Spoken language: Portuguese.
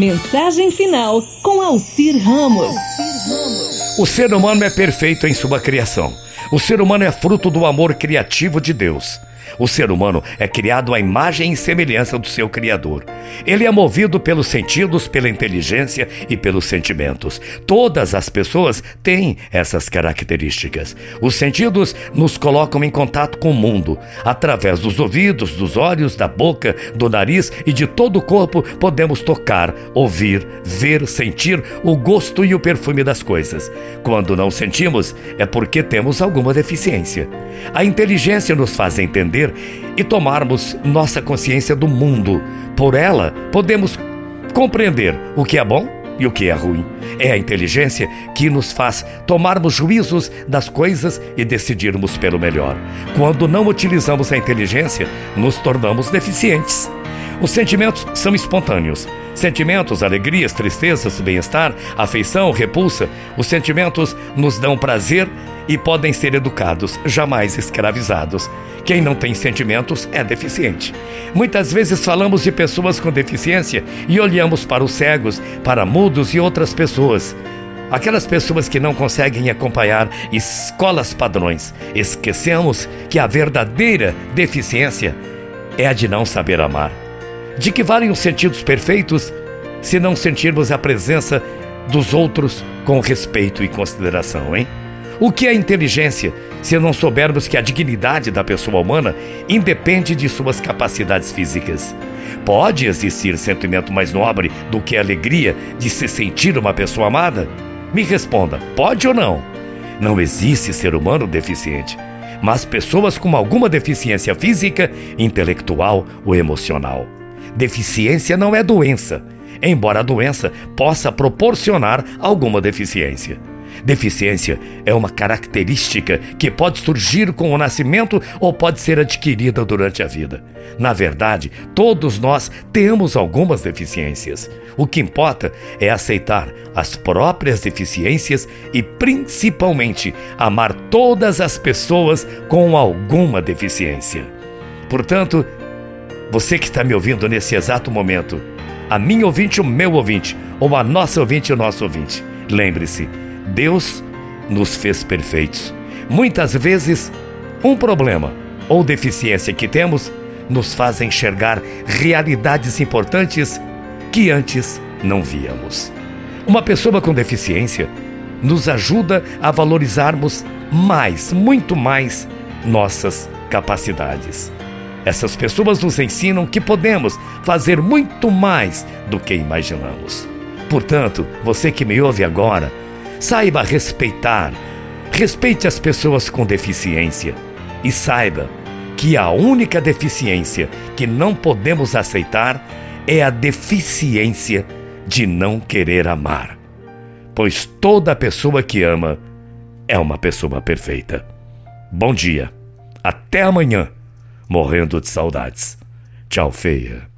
Mensagem final com Alcir Ramos. O ser humano é perfeito em sua criação. O ser humano é fruto do amor criativo de Deus. O ser humano é criado à imagem e semelhança do seu Criador. Ele é movido pelos sentidos, pela inteligência e pelos sentimentos. Todas as pessoas têm essas características. Os sentidos nos colocam em contato com o mundo. Através dos ouvidos, dos olhos, da boca, do nariz e de todo o corpo, podemos tocar, ouvir, ver, sentir o gosto e o perfume das coisas. Quando não sentimos, é porque temos alguma deficiência. A inteligência nos faz entender e tomarmos nossa consciência do mundo. Por ela, podemos compreender o que é bom e o que é ruim. É a inteligência que nos faz tomarmos juízos das coisas e decidirmos pelo melhor. Quando não utilizamos a inteligência, nos tornamos deficientes. Os sentimentos são espontâneos. Sentimentos, alegrias, tristezas, bem-estar, afeição, repulsa. Os sentimentos nos dão prazer e podem ser educados, jamais escravizados. Quem não tem sentimentos é deficiente. Muitas vezes falamos de pessoas com deficiência e olhamos para os cegos, para mudos e outras pessoas. Aquelas pessoas que não conseguem acompanhar escolas padrões. Esquecemos que a verdadeira deficiência é a de não saber amar. De que valem os sentidos perfeitos se não sentirmos a presença dos outros com respeito e consideração, hein? O que é inteligência se não soubermos que a dignidade da pessoa humana independe de suas capacidades físicas? Pode existir sentimento mais nobre do que a alegria de se sentir uma pessoa amada? Me responda, pode ou não? Não existe ser humano deficiente, mas pessoas com alguma deficiência física, intelectual ou emocional. Deficiência não é doença, embora a doença possa proporcionar alguma deficiência. Deficiência é uma característica que pode surgir com o nascimento ou pode ser adquirida durante a vida. Na verdade, todos nós temos algumas deficiências. O que importa é aceitar as próprias deficiências e, principalmente, amar todas as pessoas com alguma deficiência. Portanto, você que está me ouvindo nesse exato momento, a minha ouvinte, o meu ouvinte, ou a nossa ouvinte, o nosso ouvinte, lembre-se, Deus nos fez perfeitos. Muitas vezes, um problema ou deficiência que temos nos faz enxergar realidades importantes que antes não víamos. Uma pessoa com deficiência nos ajuda a valorizarmos mais, muito mais, nossas capacidades. Essas pessoas nos ensinam que podemos fazer muito mais do que imaginamos. Portanto, você que me ouve agora, saiba respeitar, respeite as pessoas com deficiência e saiba que a única deficiência que não podemos aceitar é a deficiência de não querer amar. Pois toda pessoa que ama é uma pessoa perfeita. Bom dia. Até amanhã morrendo de saudades. Tchau, feia.